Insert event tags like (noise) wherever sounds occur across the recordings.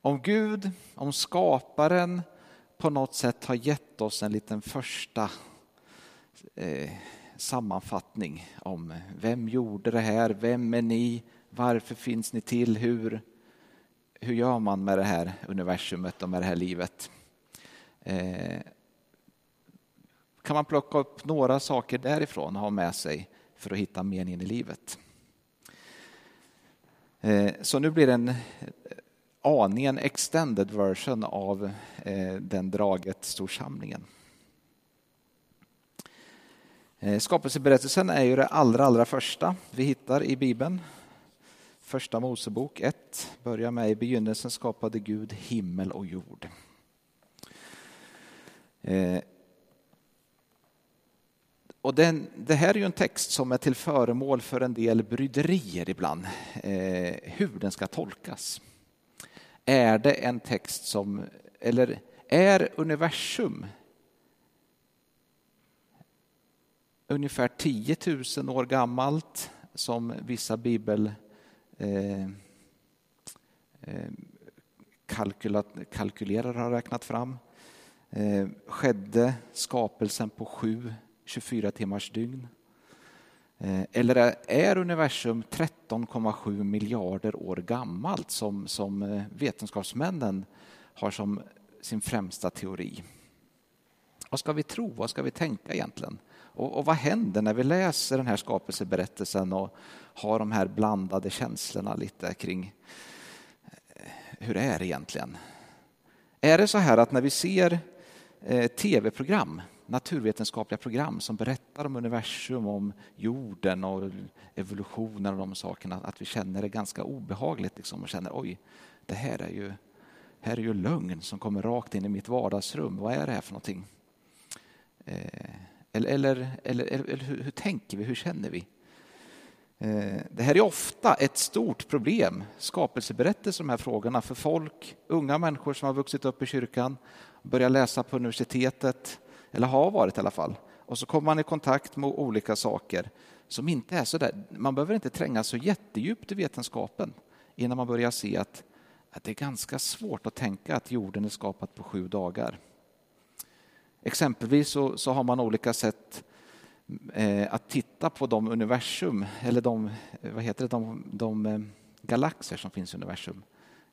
Om Gud, om skaparen på något sätt har gett oss en liten första eh, sammanfattning om vem gjorde det här, vem är ni, varför finns ni till, hur, hur gör man med det här universumet och med det här livet? Eh, kan man plocka upp några saker därifrån och ha med sig för att hitta meningen i livet. Eh, så nu blir det en aningen extended version av eh, den draget storsamlingen. Eh, skapelseberättelsen är ju det allra, allra första vi hittar i Bibeln. Första Mosebok 1 börjar med i begynnelsen skapade Gud himmel och jord. Eh, och den, det här är ju en text som är till föremål för en del bryderier ibland, eh, hur den ska tolkas. Är det en text som, eller är universum ungefär 10 000 år gammalt som vissa bibel eh, eh kalkylerare har räknat fram. Eh, skedde skapelsen på sju 24 timmars dygn? Eh, eller är universum 13,7 miljarder år gammalt som, som eh, vetenskapsmännen har som sin främsta teori? Vad ska vi tro? Vad ska vi tänka egentligen? Och, och vad händer när vi läser den här skapelseberättelsen och har de här blandade känslorna lite kring eh, hur det är egentligen? Är det så här att när vi ser tv-program naturvetenskapliga program som berättar om universum, om jorden och evolutionen och de sakerna, att vi känner det ganska obehagligt liksom, och känner oj, det här är ju här är ju lögn som kommer rakt in i mitt vardagsrum. Vad är det här för någonting? Eh, eller, eller, eller, eller hur, hur, tänker vi? Hur känner vi? Eh, det här är ofta ett stort problem, skapelseberättelser, de här frågorna, för folk, unga människor som har vuxit upp i kyrkan, börjar läsa på universitetet, eller har varit i alla fall. Och så kommer man i kontakt med olika saker som inte är så där. Man behöver inte tränga så jättedjupt i vetenskapen innan man börjar se att, att det är ganska svårt att tänka att jorden är skapad på sju dagar. Exempelvis så, så har man olika sätt eh, att titta på de universum, eller de, vad heter det, de, de eh, galaxer som finns i universum.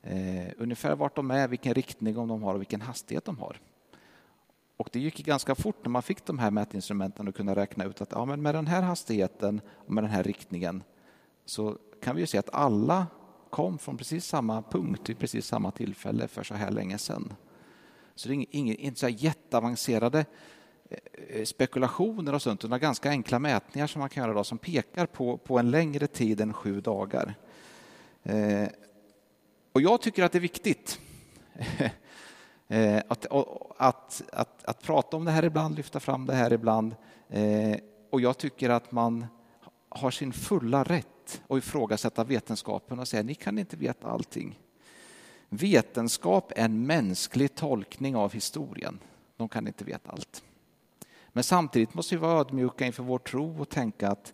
Eh, ungefär vart de är, vilken riktning de har och vilken hastighet de har. Och det gick ganska fort när man fick de här mätinstrumenten och kunde räkna ut att ja, men med den här hastigheten och med den här riktningen så kan vi ju se att alla kom från precis samma punkt vid precis samma tillfälle för så här länge sedan. Så det är inget, inte så jätteavancerade eh, eh, spekulationer och sånt, utan ganska enkla mätningar som man kan göra då, som pekar på, på en längre tid än sju dagar. Eh, och jag tycker att det är viktigt (laughs) Eh, att, att, att, att, prata om det här ibland, lyfta fram det här ibland. Eh, och jag tycker att man har sin fulla rätt att ifrågasätta vetenskapen och säga ni kan inte veta allting. Vetenskap är en mänsklig tolkning av historien. De kan inte veta allt. Men samtidigt måste vi vara ödmjuka inför vår tro och tänka att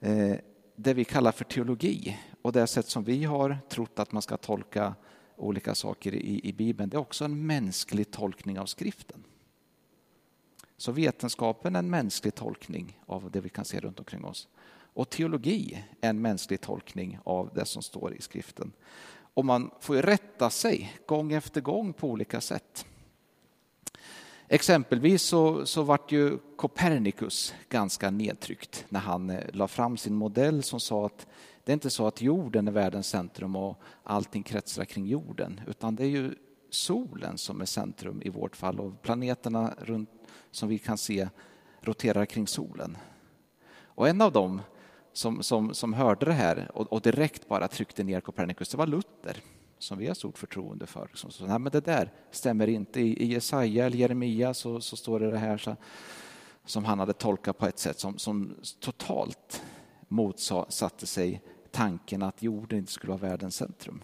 eh, det vi kallar för teologi och det sätt som vi har trott att man ska tolka olika saker i, i Bibeln, det är också en mänsklig tolkning av skriften. Så vetenskapen är en mänsklig tolkning av det vi kan se runt omkring oss. Och teologi är en mänsklig tolkning av det som står i skriften. Och man får ju rätta sig gång efter gång på olika sätt. Exempelvis så, så vart ju Copernicus ganska nedtryckt när han eh, la fram sin modell som sa att det är inte så att jorden är världens centrum och allting kretsar kring jorden, utan det är ju solen som är centrum i vårt fall och planeterna runt, som vi kan se roterar kring solen. Och en av dem som, som, som hörde det här och, och, direkt bara tryckte ner Copernicus, det var Luther som vi har stort förtroende för. Så, så, nej, men det där stämmer inte. I, i Jesaja eller Jeremia så, så står det det här så, som han hade tolkat på ett sätt som, som totalt motsatte sig tanken att jorden inte skulle vara världens centrum.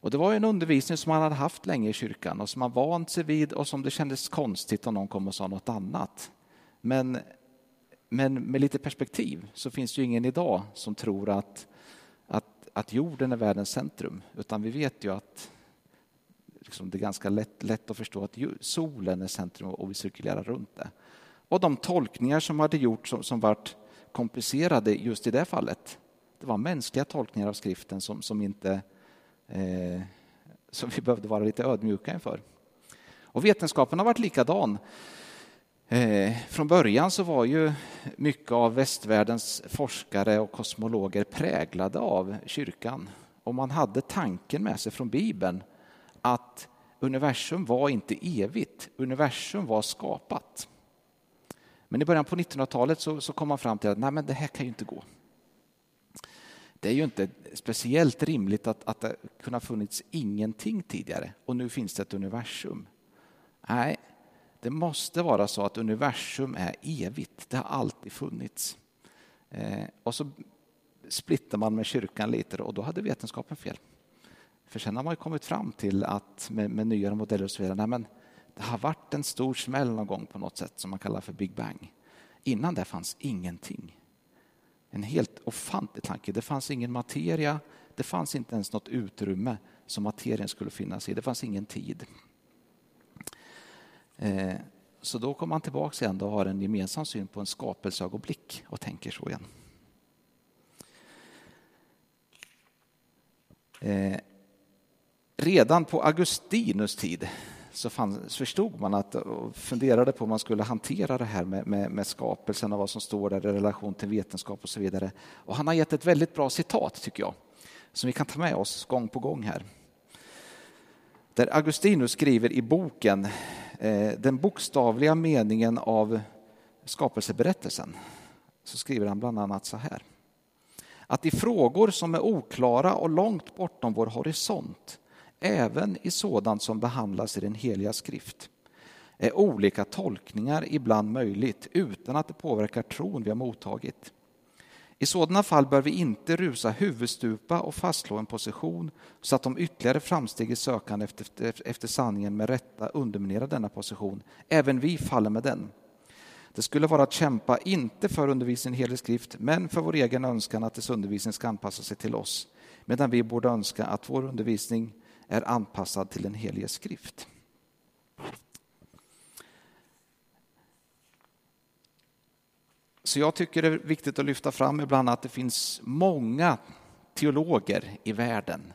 Och det var en undervisning som han hade haft länge i kyrkan och som han vant sig vid och som det kändes konstigt om någon kom och sa något annat. Men, men med lite perspektiv så finns det ju ingen idag som tror att, att, att jorden är världens centrum, utan vi vet ju att liksom det är ganska lätt, lätt att förstå att solen är centrum och vi cirkulerar runt det. Och de tolkningar som hade gjorts som, som varit komplicerade just i det fallet, det var mänskliga tolkningar av skriften som, som inte eh, som vi behövde vara lite ödmjuka inför. Och vetenskapen har varit likadan. Eh, från början så var ju mycket av västvärldens forskare och kosmologer präglade av kyrkan. Och man hade tanken med sig från Bibeln att universum var inte evigt, universum var skapat. Men i början på 1900-talet så, så kom man fram till att nej, men det här kan ju inte gå. Det är ju inte speciellt rimligt att, att det kunde ha funnits ingenting tidigare och nu finns det ett universum. Nej, det måste vara så att universum är evigt. Det har alltid funnits. Eh, och så splittar man med kyrkan lite och då hade vetenskapen fel. För sen har man kommit fram till att med, med nyare modeller och så vidare, nej men det har varit en stor smäll någon gång på något sätt som man kallar för Big Bang. Innan det fanns ingenting. En helt ofantlig tanke. Det fanns ingen materia, det fanns inte ens något utrymme som materien skulle finnas i. Det fanns ingen tid. Eh, så då kommer man tillbaka igen och har en gemensam syn på en skapelseögonblick och tänker så igen. Eh, redan på Augustinus tid så fanns, förstod man att, och funderade på hur man skulle hantera det här med, med, med, skapelsen och vad som står där i relation till vetenskap och så vidare. Och han har gett ett väldigt bra citat, tycker jag, som vi kan ta med oss gång på gång här. Där Augustinus skriver i boken eh, den bokstavliga meningen av skapelseberättelsen så skriver han bland annat så här. Att i frågor som är oklara och långt bortom vår horisont även i sådant som behandlas i den heliga skrift är olika tolkningar ibland möjligt utan att det påverkar tron vi har mottagit. I sådana fall bör vi inte rusa huvudstupa och fastslå en position så att de ytterligare framsteg i sökande efter, efter sanningen med rätta underminerar denna position. Även vi faller med den. Det skulle vara att kämpa, inte för undervisningen i helig skrift, men för vår egen önskan att dess undervisning ska anpassa sig till oss, medan vi borde önska att vår undervisning är anpassad till den helige skrift. Så jag tycker det är viktigt att lyfta fram ibland att det finns många teologer i världen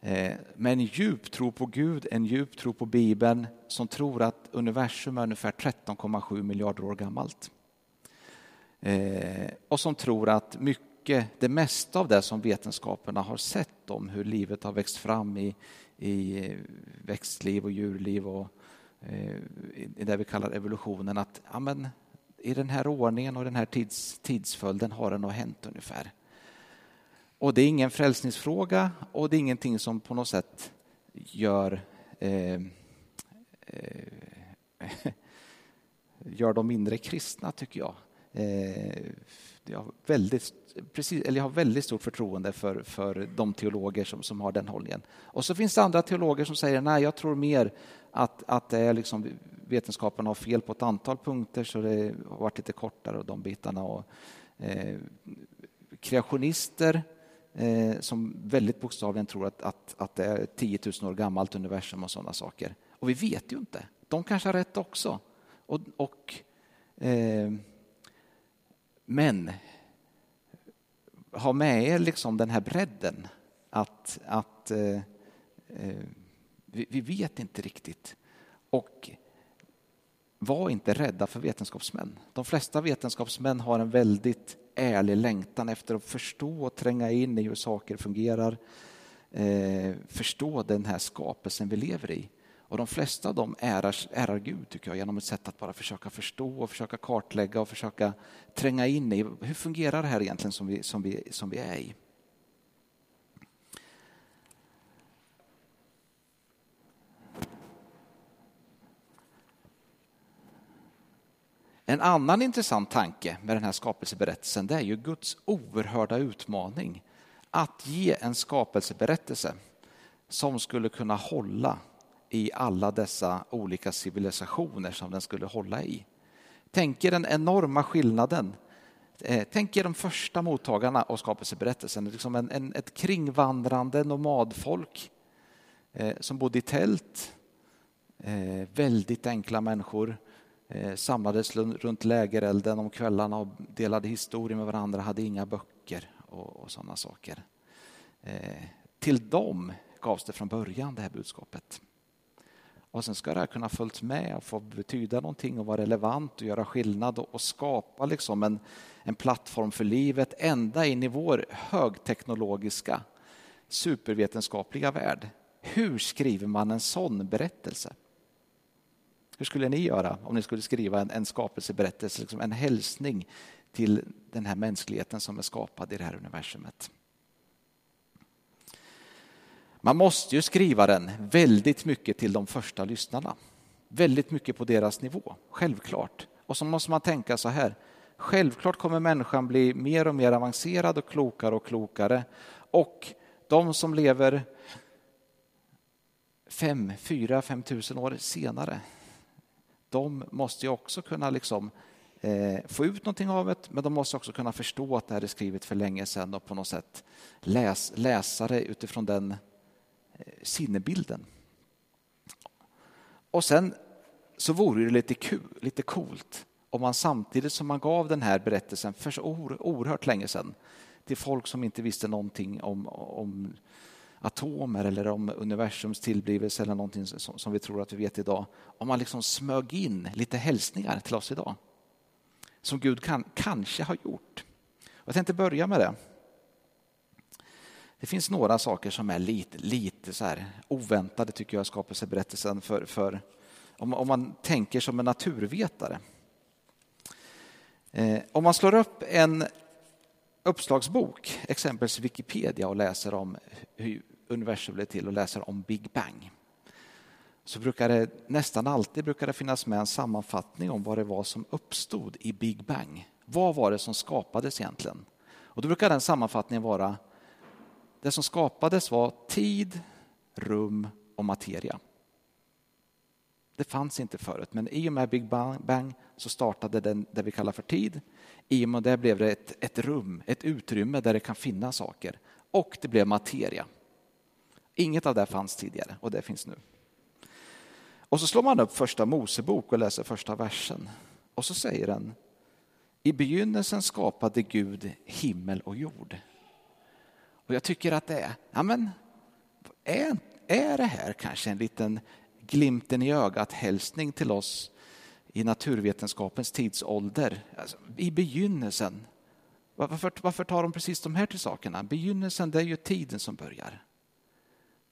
eh, med en djup tro på Gud, en djup tro på Bibeln som tror att universum är ungefär 13,7 miljarder år gammalt. Eh, och som tror att mycket mycket, det mesta av det som vetenskaperna har sett om hur livet har växt fram i, i eh, växtliv och djurliv och eh, i det vi kallar evolutionen, att ja, men, i den här ordningen och den här tids, tidsföljden har det nog hänt ungefär. Och det är ingen frälsningsfråga och det är ingenting som på något sätt gör eh, eh, (laughs) gör dem mindre kristna, tycker jag. Eh, jag har väldigt, precis, eller jag har väldigt stort förtroende för, för de teologer som, som har den hållningen. Och så finns det andra teologer som säger nej, jag tror mer att, att det är liksom, vetenskapen har fel på ett antal punkter så det har varit lite kortare och de bitarna. Och, eh, kreationister eh, som väldigt bokstavligen tror att, att, att det är 10 000 år gammalt universum och sådana saker. Och vi vet ju inte. De kanske har rätt också. Och, och eh, men ha med er liksom den här bredden att, att eh, eh, vi, vi, vet inte riktigt. Och var inte rädda för vetenskapsmän. De flesta vetenskapsmän har en väldigt ärlig längtan efter att förstå och tränga in i hur saker fungerar. Eh, förstå den här skapelsen vi lever i. Och de flesta av dem ärar, ärar Gud tycker jag genom ett sätt att bara försöka förstå och försöka kartlägga och försöka tränga in i hur fungerar det här egentligen som vi, som vi, som vi är i. En annan intressant tanke med den här skapelseberättelsen det är ju Guds oerhörda utmaning att ge en skapelseberättelse som skulle kunna hålla i alla dessa olika civilisationer som den skulle hålla i. Tänk er den enorma skillnaden eh, tänk er de första mottagarna av skapelseberättelsen, liksom en, en, ett kringvandrande nomadfolk eh, som bodde i tält. Eh, väldigt enkla människor eh, samlades runt lägerelden om kvällarna och delade historier med varandra, hade inga böcker och, och sådana saker. Eh, till dem gavs det från början det här budskapet. Och sen ska det här kunna följt med och få betyda någonting och vara relevant och göra skillnad och, och skapa liksom en, en plattform för livet ända in i vår högteknologiska supervetenskapliga värld. Hur skriver man en sån berättelse? Hur skulle ni göra om ni skulle skriva en, en skapelseberättelse, liksom en hälsning till den här mänskligheten som är skapad i det här universumet? Man måste ju skriva den väldigt mycket till de första lyssnarna. Väldigt mycket på deras nivå, självklart. Och så måste man tänka så här. Självklart kommer människan bli mer och mer avancerad och klokare och klokare. Och de som lever fem, fyra, fem tusen år senare, de måste ju också kunna liksom, eh, få ut någonting av det, men de måste också kunna förstå att det här är skrivet för länge sedan och på något sätt läs, läsa det utifrån den sinnebilden. Och sen så vore det lite kul, lite coolt om man samtidigt som man gav den här berättelsen för så oerhört länge sedan till folk som inte visste någonting om, om atomer eller om universums tillblivelse eller någonting som, som vi tror att vi vet idag. Om man liksom smög in lite hälsningar till oss idag som Gud kan, kanske har gjort. Jag tänkte börja med det. Det finns några saker som är lite, lite så här oväntade tycker jag, skapelseberättelsen för, för om, om man tänker som en naturvetare. Eh, om man slår upp en uppslagsbok, exempelvis Wikipedia och läser om hur universum blev till och läser om Big Bang så brukar det nästan alltid brukar det finnas med en sammanfattning om vad det var som uppstod i Big Bang. Vad var det som skapades egentligen? Och då brukar den sammanfattningen vara det som skapades var tid, rum och materia. Det fanns inte förut, men i och med Big Bang så startade den det vi kallar för tid. I och med det blev det ett, ett rum, ett utrymme där det kan finnas saker. Och det blev materia. Inget av det fanns tidigare och det finns nu. Och så slår man upp första Mosebok och läser första versen. Och så säger den I begynnelsen skapade Gud himmel och jord. Och jag tycker att det är, ja men, är, är det här kanske en liten glimten i ögat hälsning till oss i naturvetenskapens tidsålder, alltså, i begynnelsen. Varför, varför tar de precis de här till sakerna? Begynnelsen, det är ju tiden som börjar.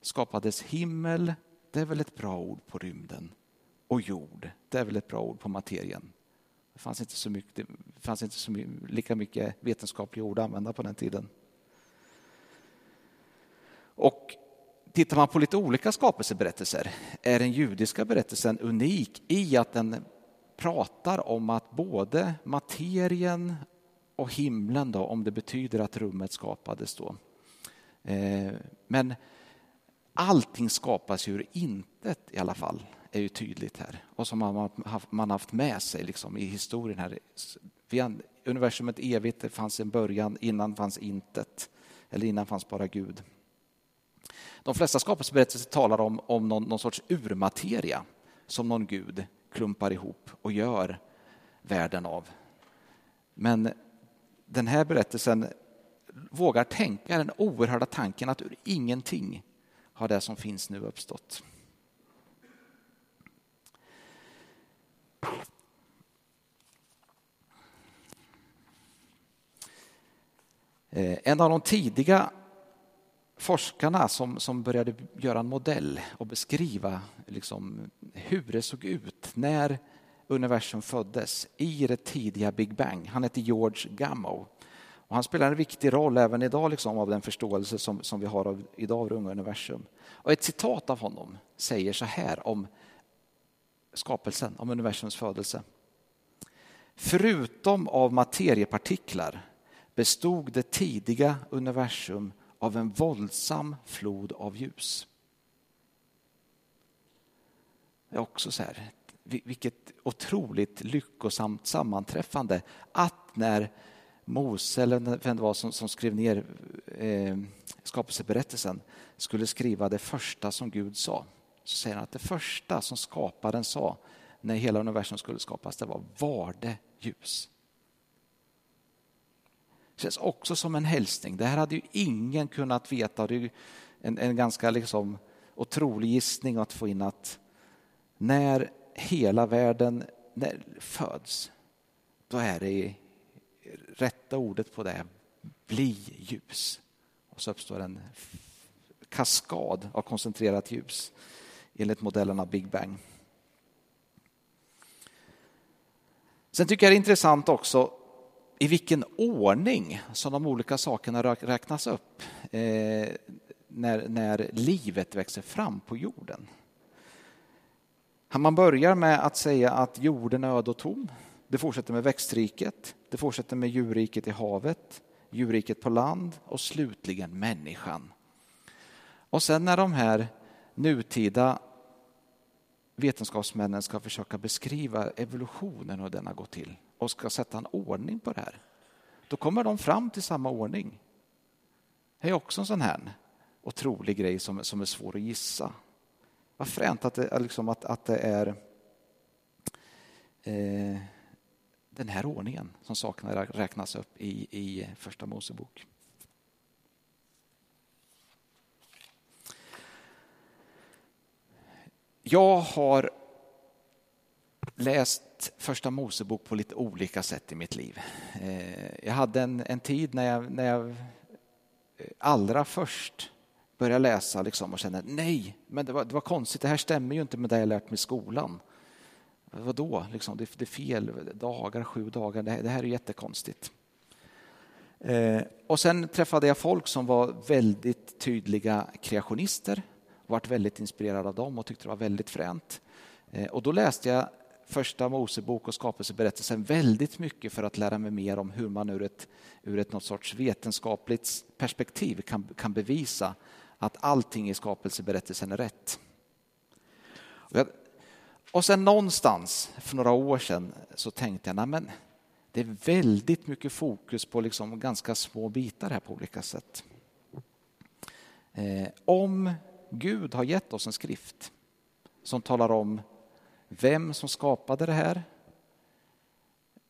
Skapades himmel, det är väl ett bra ord på rymden. Och jord, det är väl ett bra ord på materien. Det fanns inte så, mycket, det fanns inte så mycket, lika mycket vetenskapliga ord att använda på den tiden. Och tittar man på lite olika skapelseberättelser är den judiska berättelsen unik i att den pratar om att både materien och himlen, då, om det betyder att rummet skapades då. Eh, men allting skapas ur intet i alla fall, är ju tydligt här. Och som man har haft med sig liksom i historien här. Universumet evigt, det fanns en början, innan fanns intet. Eller innan fanns bara Gud. De flesta skapelseberättelser talar om, om någon, någon sorts urmateria som någon gud klumpar ihop och gör världen av. Men den här berättelsen vågar tänka den oerhörda tanken att ur ingenting har det som finns nu uppstått. Eh, en av de tidiga forskarna som, som började göra en modell och beskriva liksom hur det såg ut när universum föddes i det tidiga Big Bang. Han hette George Gamow. Och han spelar en viktig roll även idag liksom, av den förståelse som, som vi har av, idag av det unga universum. Och ett citat av honom säger så här om skapelsen, om universums födelse. Förutom av materiepartiklar bestod det tidiga universum av en våldsam flod av ljus. Det är också så här, vilket otroligt lyckosamt sammanträffande att när Mose, eller vem det var som, som skrev ner eh, skapelseberättelsen, skulle skriva det första som Gud sa. Så säger han att det första som skaparen sa när hela universum skulle skapas, det var var det ljus. Det känns också som en hälsning. Det här hade ju ingen kunnat veta. Det är en, en ganska liksom otrolig gissning att få in att när hela världen när föds, då är det rätta ordet på det, bli ljus. Och så uppstår en kaskad av koncentrerat ljus enligt modellen av Big Bang. Sen tycker jag det är intressant också i vilken ordning som de olika sakerna räknas upp eh, när, när livet växer fram på jorden. Man börjar med att säga att jorden är öd och tom. Det fortsätter med växtriket, det fortsätter med djurriket i havet, djurriket på land och slutligen människan. Och sen när de här nutida vetenskapsmännen ska försöka beskriva evolutionen och hur den har gått till och ska sätta en ordning på det här, då kommer de fram till samma ordning. Det är också en sån här otrolig grej som, som är svår att gissa. Vad fränt att det, liksom att, att det är eh, den här ordningen som sakerna räknas upp i, i Första Mosebok. Jag har läst Första Mosebok på lite olika sätt i mitt liv. Eh, jag hade en, en tid när jag, när jag eh, allra först började läsa liksom och kände nej, men det var, det var konstigt, det här stämmer ju inte med det jag lärt mig i skolan. Vadå, liksom, det, det är fel dagar, sju dagar, det, det här är jättekonstigt. Eh, och sen träffade jag folk som var väldigt tydliga kreationister, varit väldigt inspirerad av dem och tyckte det var väldigt fränt. Eh, och då läste jag första Mosebok och skapelseberättelsen väldigt mycket för att lära mig mer om hur man ur ett, ur ett något sorts vetenskapligt perspektiv kan, kan bevisa att allting i skapelseberättelsen är rätt. Och, jag, och sen någonstans för några år sedan så tänkte jag, men det är väldigt mycket fokus på liksom ganska små bitar här på olika sätt. Eh, om Gud har gett oss en skrift som talar om vem som skapade det här,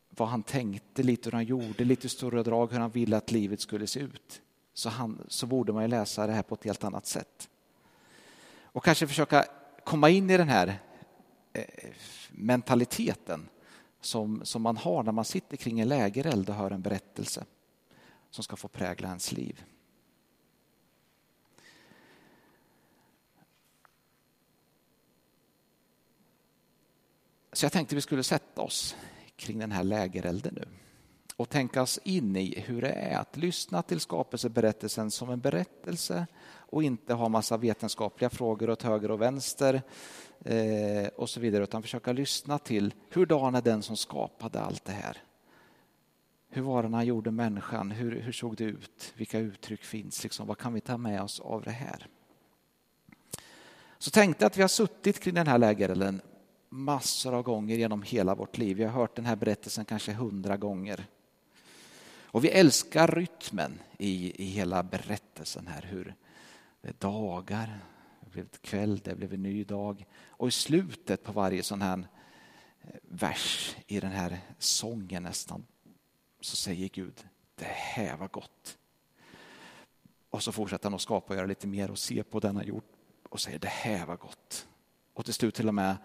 vad han tänkte, lite hur han gjorde, lite större drag hur han ville att livet skulle se ut så, han, så borde man ju läsa det här på ett helt annat sätt. Och kanske försöka komma in i den här eh, mentaliteten som, som man har när man sitter kring en lägereld och hör en berättelse som ska få prägla ens liv. Så jag tänkte vi skulle sätta oss kring den här lägerelden nu och tänka oss in i hur det är att lyssna till skapelseberättelsen som en berättelse och inte ha massa vetenskapliga frågor åt höger och vänster eh, och så vidare utan försöka lyssna till hurdan är den som skapade allt det här? Hur var det när han gjorde människan? Hur, hur såg det ut? Vilka uttryck finns? Liksom, vad kan vi ta med oss av det här? Så tänkte att vi har suttit kring den här lägerelden massor av gånger genom hela vårt liv. Vi har hört den här berättelsen kanske hundra gånger. Och vi älskar rytmen i, i hela berättelsen här. Hur det är dagar, det blev kväll, det blev en ny dag. Och i slutet på varje sån här eh, vers i den här sången nästan så säger Gud, det här var gott. Och så fortsätter han att skapa och göra lite mer och se på denna jord och säger det här var gott. Och till slut till och med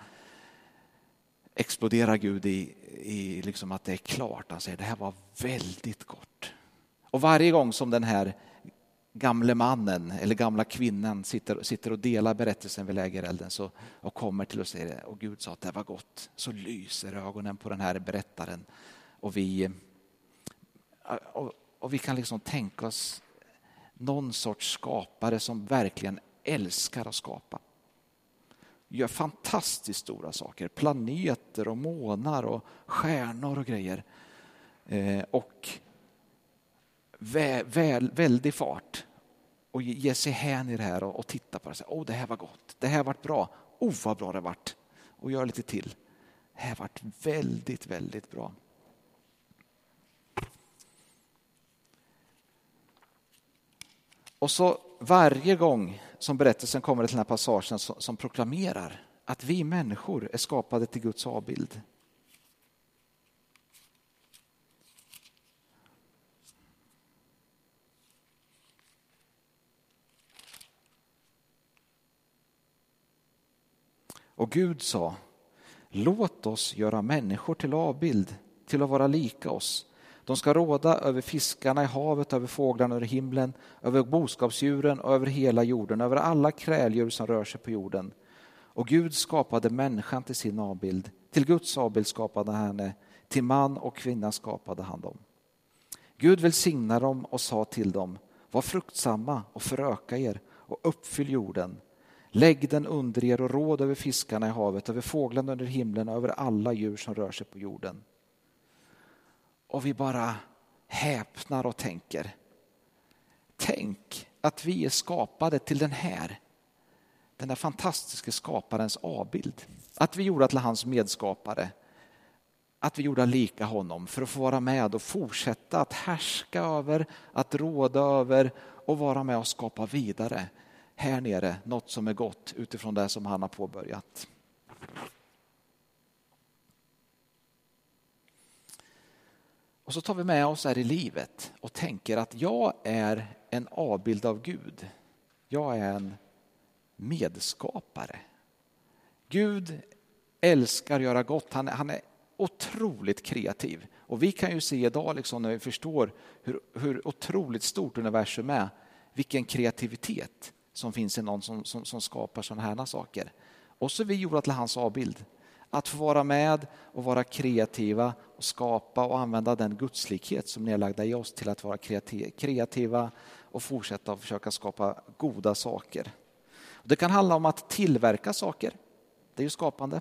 exploderar Gud i, i liksom att det är klart. Han säger det här var väldigt gott. Och varje gång som den här gamle mannen eller gamla kvinnan sitter, sitter och delar berättelsen vid lägerelden så, och kommer till och säger och Gud sa att det var gott, så lyser ögonen på den här berättaren. Och vi, och, och vi kan liksom tänka oss någon sorts skapare som verkligen älskar att skapa gör fantastiskt stora saker. Planeter och månar och stjärnor och grejer. Eh, och vä, väl, väldig fart och ge sig hän i det här och, och titta på det. Så, oh, det här var gott, det här vart bra, oh vad bra det vart. Och gör lite till. Det här vart väldigt, väldigt bra. Och så varje gång som berättelsen kommer till den här passagen som proklamerar att vi människor är skapade till Guds avbild. Och Gud sa, låt oss göra människor till avbild, till att vara lika oss. De ska råda över fiskarna i havet, över fåglarna över himlen, över boskapsdjuren och över hela jorden, över alla kräldjur som rör sig på jorden. Och Gud skapade människan till sin avbild. Till Guds avbild skapade han henne, till man och kvinna skapade han dem. Gud välsignade dem och sa till dem, var fruktsamma och föröka er och uppfyll jorden. Lägg den under er och råd över fiskarna i havet, över fåglarna under himlen och över alla djur som rör sig på jorden. Och vi bara häpnar och tänker. Tänk att vi är skapade till den här, den där fantastiska skaparens avbild. Att vi gjorde till hans medskapare. Att vi gjorde lika honom för att få vara med och fortsätta att härska över, att råda över och vara med och skapa vidare här nere något som är gott utifrån det som han har påbörjat. Och så tar vi med oss här i livet och tänker att jag är en avbild av Gud. Jag är en medskapare. Gud älskar att göra gott. Han är, han är otroligt kreativ. Och vi kan ju se idag liksom när vi förstår hur, hur otroligt stort universum är, vilken kreativitet som finns i någon som, som, som skapar sådana här saker. Och så är vi gjorda till hans avbild. Att få vara med och vara kreativa och skapa och använda den gudslikhet som ni är lagda i oss till att vara kreativa och fortsätta att försöka skapa goda saker. Det kan handla om att tillverka saker. Det är ju skapande.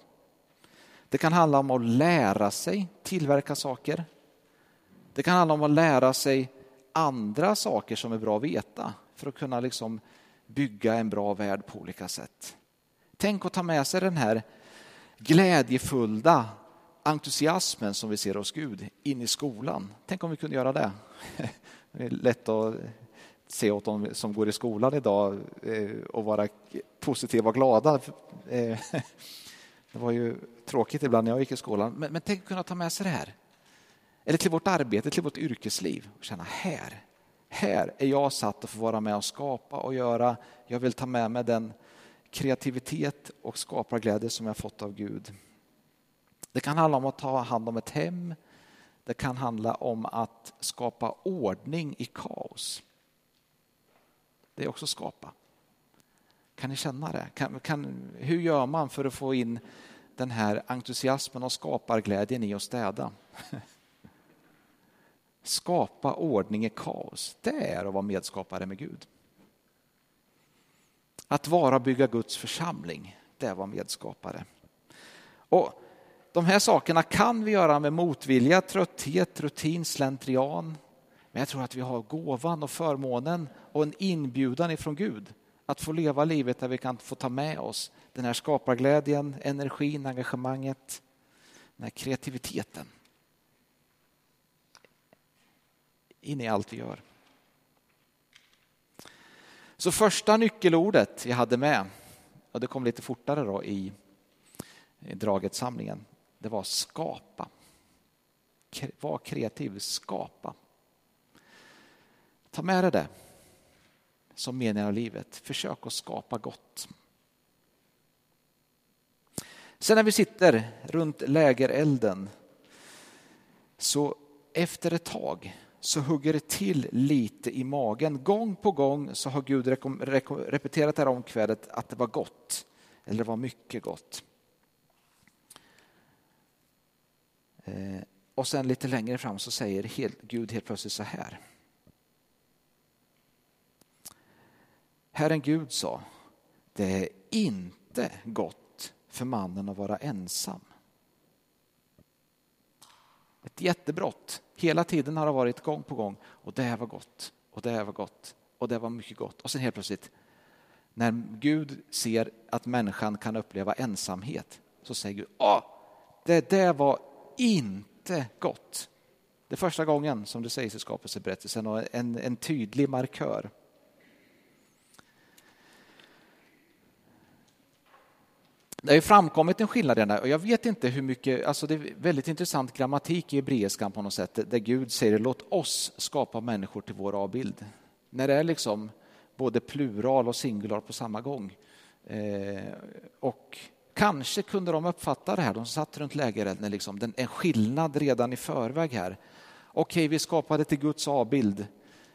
Det kan handla om att lära sig tillverka saker. Det kan handla om att lära sig andra saker som är bra att veta för att kunna liksom bygga en bra värld på olika sätt. Tänk att ta med sig den här glädjefulla entusiasmen som vi ser hos Gud in i skolan. Tänk om vi kunde göra det. (laughs) Det är lätt att se åt de som går i skolan idag eh, och vara positiva och glada. (laughs) Eh, det var ju tråkigt ibland när jag gick i skolan, men, men tänk att kunna ta med sig det här. Eller till vårt arbete, till vårt yrkesliv och känna här, här är jag satt att få vara med och skapa och göra. Jag vill ta med mig den kreativitet och skaparglädje som jag fått av Gud. Det kan handla om att ta hand om ett hem. Det kan handla om att skapa ordning i kaos. Det är också skapa. Kan ni känna det? Kan, kan, hur gör man för att få in den här entusiasmen och skaparglädjen i att städa? (laughs) Skapa ordning i kaos, det är att vara medskapare med Gud. Att vara och bygga Guds församling, det är att vara medskapare. Och de här sakerna kan vi göra med motvilja, trötthet, rutin, slentrian. Men jag tror att vi har gåvan och förmånen och en inbjudan ifrån Gud att få leva livet där vi kan få ta med oss den här skaparglädjen, energin, engagemanget, den här kreativiteten. in i allt vi gör. Så första nyckelordet jag hade med, och det kom lite fortare då i, i draget-samlingen, det var skapa. Var kreativ, skapa. Ta med dig det som meningen av livet. Försök att skapa gott. Sen när vi sitter runt lägerelden så efter ett tag så hugger det till lite i magen. Gång på gång så har Gud repeterat det här omkvädet att det var gott, eller det var mycket gott. Eh, och sen lite längre fram så säger Gud helt plötsligt så här. Herren Gud sa, det är inte gott för mannen att vara ensam. Ett jättebrott. Hela tiden har det varit gång på gång. Och det här var gott. Och det här var gott. Och det var mycket gott. Och sen helt plötsligt, när Gud ser att människan kan uppleva ensamhet, så säger Gud, Åh, det där var inte gott. Det är första gången som det sägs i skapelseberättelsen och en, en tydlig markör. Det har ju framkommit en skillnad i den och jag vet inte hur mycket, alltså det är väldigt intressant grammatik i hebreiskan på något sätt där Gud säger låt oss skapa människor till vår avbild. När det är liksom både plural och singular på samma gång. Eh, och kanske kunde de uppfatta det här, de satt runt lägerelden, liksom, en skillnad redan i förväg här. Okej, vi skapade till Guds avbild,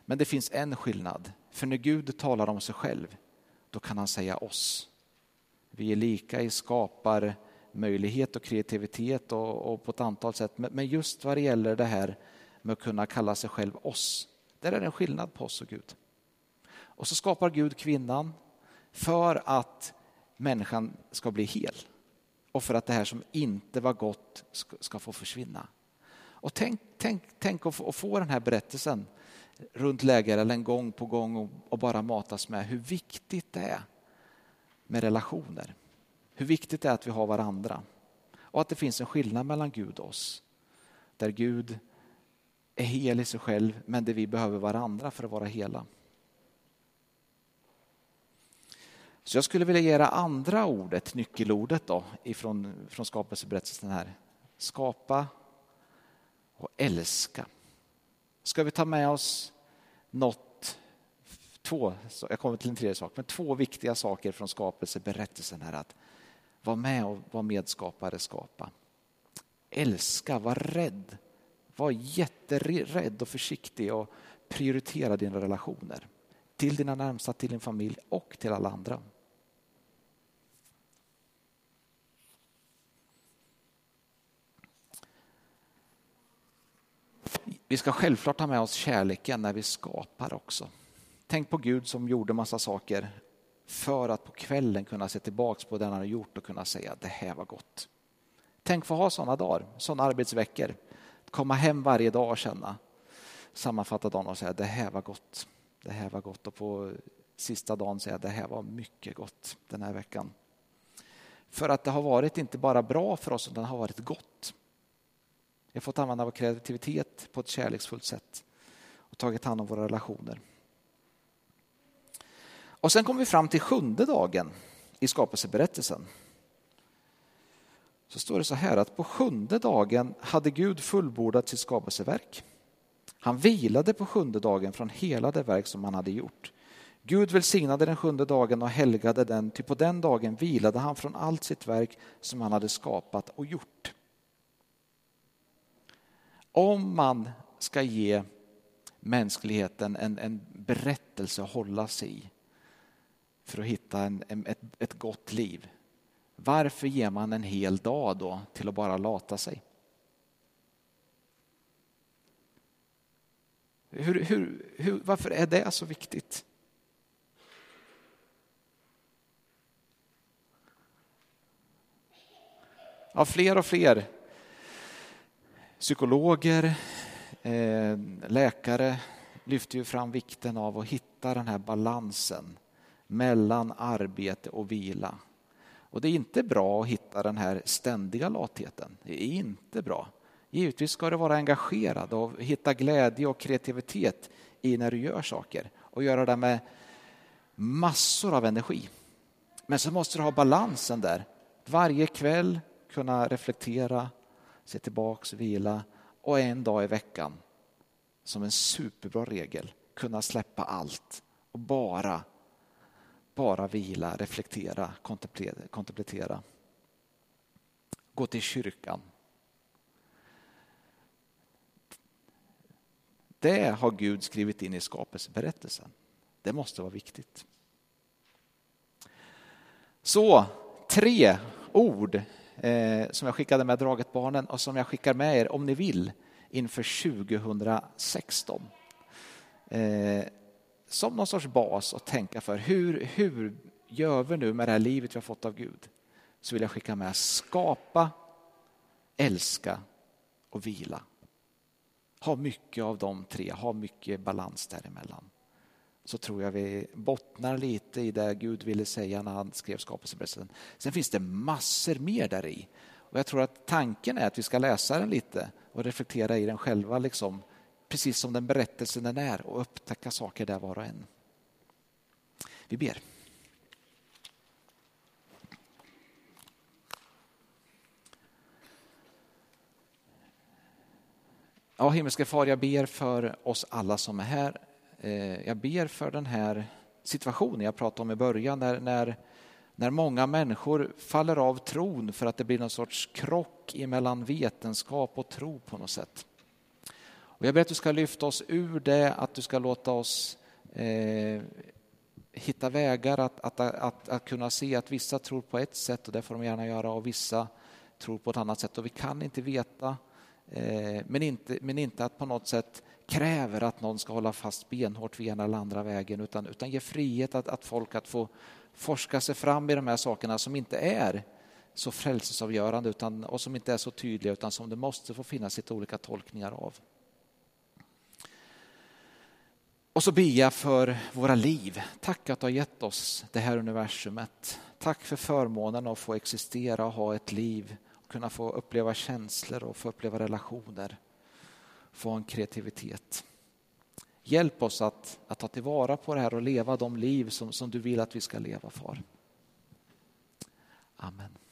men det finns en skillnad. För när Gud talar om sig själv, då kan han säga oss. Vi är lika i skaparmöjlighet och kreativitet och, och på ett antal sätt. Men just vad det gäller det här med att kunna kalla sig själv oss, där är det en skillnad på oss och Gud. Och så skapar Gud kvinnan för att människan ska bli hel och för att det här som inte var gott ska, ska få försvinna. Och tänk, tänk, tänk att få, att få den här berättelsen runt lägerelden gång på gång och, och bara matas med hur viktigt det är med relationer. Hur viktigt det är att vi har varandra och att det finns en skillnad mellan Gud och oss. Där Gud är hel i sig själv men där vi behöver varandra för att vara hela. Så jag skulle vilja ge er andra ordet, nyckelordet då, ifrån, från skapelseberättelsen här. Skapa och älska. Ska vi ta med oss något, två, jag kommer till en tredje sak, men två viktiga saker från skapelseberättelsen är Att vara med och vara medskapare, skapa. Älska, var rädd. Var jätterädd och försiktig och prioritera dina relationer. Till dina närmsta, till din familj och till alla andra. Vi ska självklart ha med oss kärleken när vi skapar också. Tänk på Gud som gjorde massa saker för att på kvällen kunna se tillbaks på det han har gjort och kunna säga att det här var gott. Tänk få ha sådana dagar, sådana arbetsveckor. Komma hem varje dag och känna, sammanfatta dagen och säga det här var gott. Det här var gott och på sista dagen säga det här var mycket gott den här veckan. För att det har varit inte bara bra för oss utan det har varit gott. Vi har fått använda vår kreativitet på ett kärleksfullt sätt och tagit hand om våra relationer. Och sen kommer vi fram till sjunde dagen i skapelseberättelsen. Så står det så här att på sjunde dagen hade Gud fullbordat sitt skapelseverk. Han vilade på sjunde dagen från hela det verk som han hade gjort. Gud välsignade den sjunde dagen och helgade den, ty på den dagen vilade han från allt sitt verk som han hade skapat och gjort. Om man ska ge mänskligheten en, en berättelse att hålla sig i för att hitta en, en, ett, ett gott liv. Varför ger man en hel dag då till att bara lata sig? Hur, hur, hur, varför är det så viktigt? Ja, fler och fler psykologer, eh, läkare lyfter ju fram vikten av att hitta den här balansen mellan arbete och vila. Och det är inte bra att hitta den här ständiga latheten. Det är inte bra. Givetvis ska du vara engagerad och hitta glädje och kreativitet i när du gör saker och göra det med massor av energi. Men så måste du ha balansen där. Varje kväll kunna reflektera, se tillbaks, vila och en dag i veckan som en superbra regel kunna släppa allt och bara, bara vila, reflektera, kontemplera. Gå till kyrkan. Det har Gud skrivit in i skapelseberättelsen. Det måste vara viktigt. Så, tre ord eh, som jag skickade med draget barnen och som jag skickar med er om ni vill inför 2016. Eh, som någon sorts bas att tänka för. Hur, hur gör vi nu med det här livet vi har fått av Gud? Så vill jag skicka med skapa, älska och vila. Ha mycket av de tre, ha mycket balans däremellan så tror jag vi bottnar lite i det Gud ville säga när han skrev skapelseberättelsen. Sen finns det massor mer där i. Och jag tror att tanken är att vi ska läsa den lite och reflektera i den själva, liksom, precis som den berättelsen den är och upptäcka saker där var och en. Vi ber. Ja, himmelske far, jag ber för oss alla som är här. Eh, jag ber för den här situationen jag pratade om i början, när, när, när många människor faller av tron för att det blir någon sorts krock mellan vetenskap och tro på något sätt. Och jag ber att du ska lyfta oss ur det, att du ska låta oss eh, hitta vägar att, att, att, att, kunna se att vissa tror på ett sätt och det får de gärna göra och vissa tror på ett annat sätt och vi kan inte veta eh, men, inte, men inte att på något sätt kräver att någon ska hålla fast benhårt vid ena eller andra vägen utan, utan ge frihet att, att folk att få forska sig fram i de här sakerna som inte är så frälsesavgörande utan, och som inte är så tydliga utan som det måste få finnas lite olika tolkningar av. Och så ber jag för våra liv. Tack att du har gett oss det här universumet. Tack för förmånen att få existera och ha ett liv, och kunna få uppleva känslor och få uppleva relationer, få en kreativitet. Hjälp oss att, att ta tillvara på det här och leva de liv som, som du vill att vi ska leva, Far. Amen.